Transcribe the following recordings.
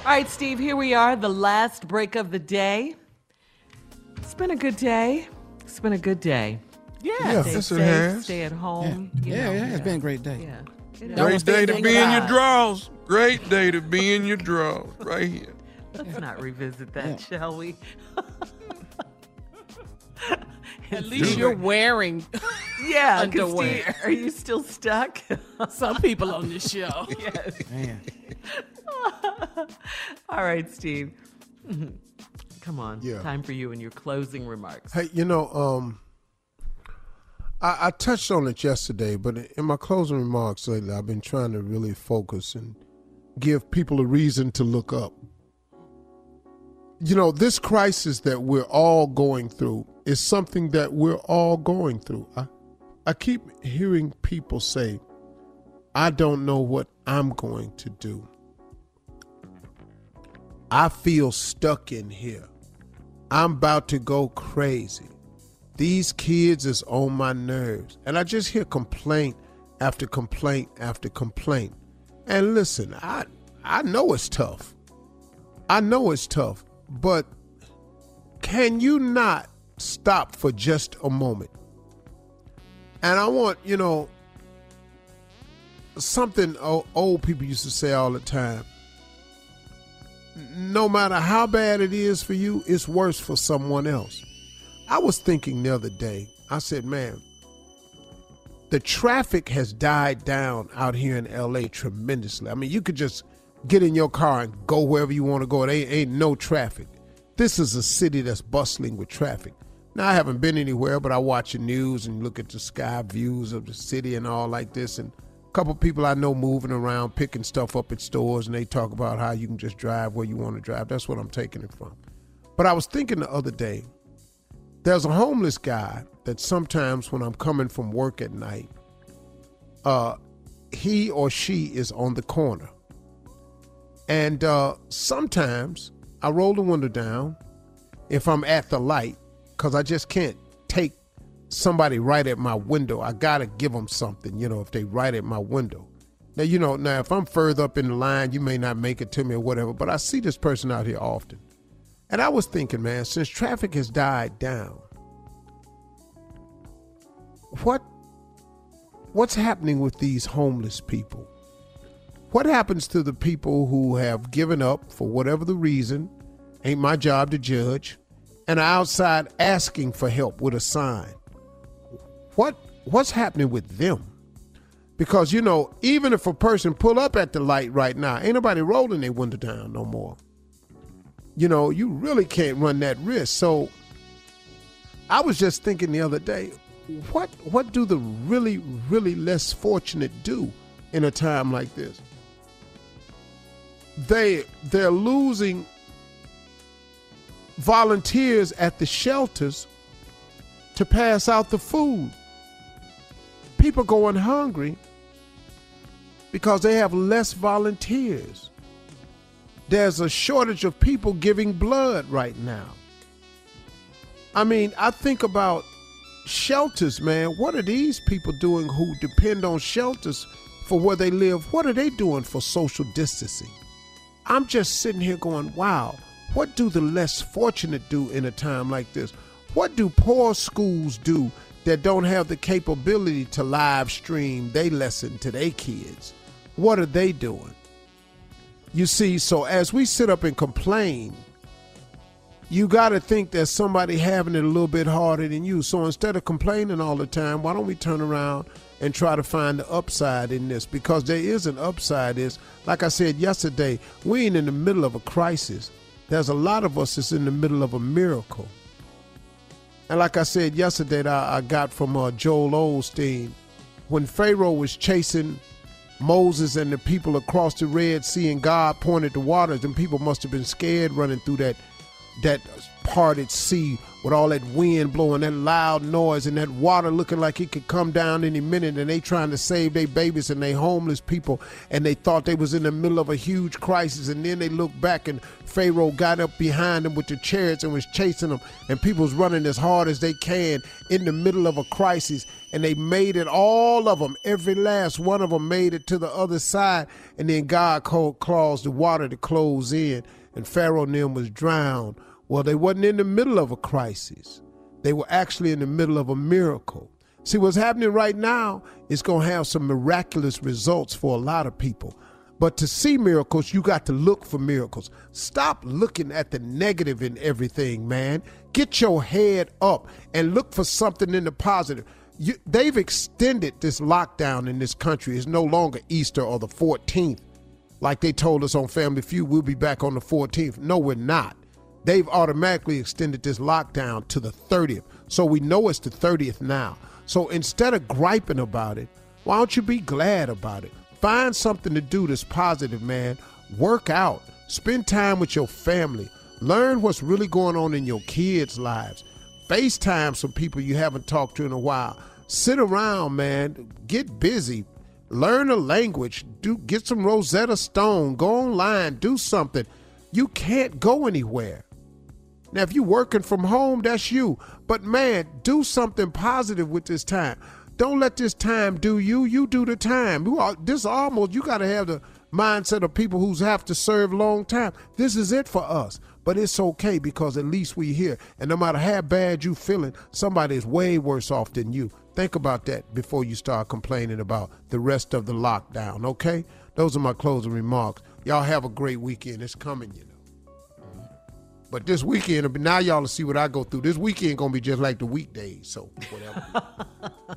All right, Steve, here we are, the last break of the day. It's been a good day. It's been a good day. Yeah, Yeah, stay yes, it has. stay at home. you Yeah, know, yeah, it's been a great day. Yeah. It Don't is. stay Great day to be in your about it. drawers. Great day to be in your drawers. Right here. Let's not revisit that, shall we? At least you're wearing yeah, Underwear. Steve, are you still stuck? some people on this show. yes. Man. All right, Steve. Come on. Yeah. Time for you and your closing remarks. Hey, you know, um, I, I touched on it yesterday, but in my closing remarks lately, I've been trying to really focus and give people a reason to look up. You know, this crisis that we're all going through is something that we're all going through. I, I keep hearing people say, I don't know what I'm going to do. I feel stuck in here. I'm about to go crazy. These kids is on my nerves. And I just hear complaint after complaint after complaint. And listen, I I know it's tough. I know it's tough, but can you not stop for just a moment? And I want, you know, something old people used to say all the time no matter how bad it is for you, it's worse for someone else. I was thinking the other day, I said, man, the traffic has died down out here in LA tremendously. I mean, you could just get in your car and go wherever you want to go. There ain't, no traffic. This is a city that's bustling with traffic. Now, I haven't been anywhere, but I watch the news and look at the sky views of the city and all like this. And couple people I know moving around, picking stuff up at stores, and they talk about how you can just drive where you want to drive. That's what I'm taking it from. But I was thinking the other day, there's a homeless guy that sometimes when I'm coming from work at night, uh, he or she is on the corner. And uh, sometimes I roll the window down if I'm at the light because I just can't somebody right at my window. I got to give them something, you know, if they right at my window. Now, you know, now if I'm further up in the line, you may not make it to me or whatever, but I see this person out here often. And I was thinking, man, since traffic has died down, what what's happening with these homeless people? What happens to the people who have given up for whatever the reason? Ain't my job to judge. And outside asking for help with a sign. What what's happening with them? Because you know, even if a person pull up at the light right now, ain't nobody rolling their window down no more. You know, you really can't run that risk. So I was just thinking the other day, what what do the really really less fortunate do in a time like this? They they're losing volunteers at the shelters to pass out the food. People going hungry because they have less volunteers. There's a shortage of people giving blood right now. I mean, I think about shelters, man. What are these people doing who depend on shelters for where they live? What are they doing for social distancing? I'm just sitting here going, wow, what do the less fortunate do in a time like this? What do poor schools do that don't have the capability to live stream they lesson to their kids? What are they doing? You see, so as we sit up and complain, you got to think that somebody having it a little bit harder than you. So instead of complaining all the time, why don't we turn around and try to find the upside in this? Because there is an upside. Is like I said yesterday, we ain't in the middle of a crisis. There's a lot of us that's in the middle of a miracle. And like I said yesterday, that I got from uh, Joel Osteen, when Pharaoh was chasing Moses and the people across the Red Sea, and God pointed the waters, and people must have been scared running through that that parted sea with all that wind blowing, that loud noise, and that water looking like it could come down any minute. And they trying to save their babies and their homeless people, and they thought they was in the middle of a huge crisis. And then they looked back, and Pharaoh got up behind them with the chariots and was chasing them, and people was running as hard as they can in the middle of a crisis. And they made it, all of them, every last one of them made it to the other side. And then God called, caused the water to close in, and Pharaoh and them was drowned well, they wasn't in the middle of a crisis. They were actually in the middle of a miracle. See, what's happening right now is going to have some miraculous results for a lot of people. But to see miracles, you got to look for miracles. Stop looking at the negative in everything, man. Get your head up and look for something in the positive. You, they've extended this lockdown in this country. It's no longer Easter or the 14th. Like they told us on Family Feud, we'll be back on the 14th. No, we're not they've automatically extended this lockdown to the 30th. So we know it's the 30th now. So instead of griping about it, why don't you be glad about it? Find something to do that's positive, man. Work out, spend time with your family, learn what's really going on in your kids' lives. FaceTime some people you haven't talked to in a while. Sit around, man. Get busy. Learn a language. Do get some Rosetta Stone. Go online. Do something. You can't go anywhere. Now, if you're working from home, that's you. But man, do something positive with this time. Don't let this time do you. You do the time. You are, this almost you got to have the mindset of people who have to serve long time. This is it for us. But it's okay because at least we here. And no matter how bad you feeling, somebody is way worse off than you. Think about that before you start complaining about the rest of the lockdown, okay? Those are my closing remarks. Y'all have a great weekend. It's coming, you. But this weekend, now y'all will see what I go through. This weekend gonna be just like the weekdays, so whatever.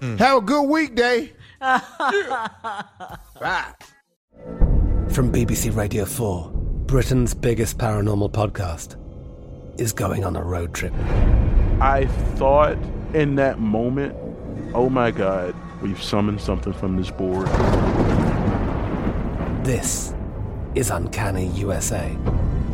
mm. Have a good weekday. Bye. From BBC Radio 4, Britain's biggest paranormal podcast is going on a road trip. I thought in that moment, oh my God, we've summoned something from this board. This is Uncanny USA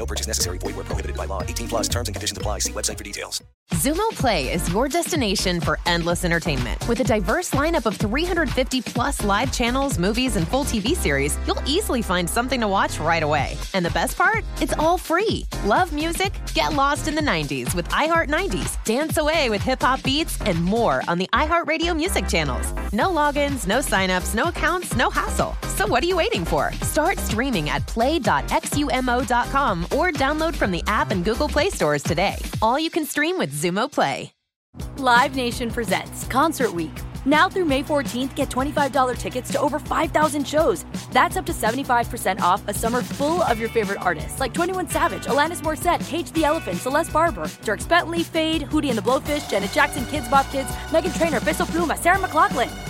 No purchase necessary. Void where prohibited by law. 18 plus terms and conditions apply. See website for details. Xumo Play is your destination for endless entertainment. With a diverse lineup of 350 plus live channels, movies, and full TV series, you'll easily find something to watch right away. And the best part? It's all free. Love music? Get lost in the 90s with iHeart 90s, dance away with hip hop beats, and more on the iHeartRadio music channels. No logins, no signups, no accounts, no hassle. So what are you waiting for? Start streaming at play.xumo.com or download from the app and Google Play stores today. All you can stream with Xumo Play. Live Nation presents Concert Week. Now through May 14th, get $25 tickets to over 5,000 shows. That's up to 75% off a summer full of your favorite artists like 21 Savage, Alanis Morissette, Cage the Elephant, Celeste Barber, Dierks Bentley, Feid, Hootie and the Blowfish, Janet Jackson, Kidz Bop Kids, Meghan Trainor, Bissell Pluma, Sarah McLachlan.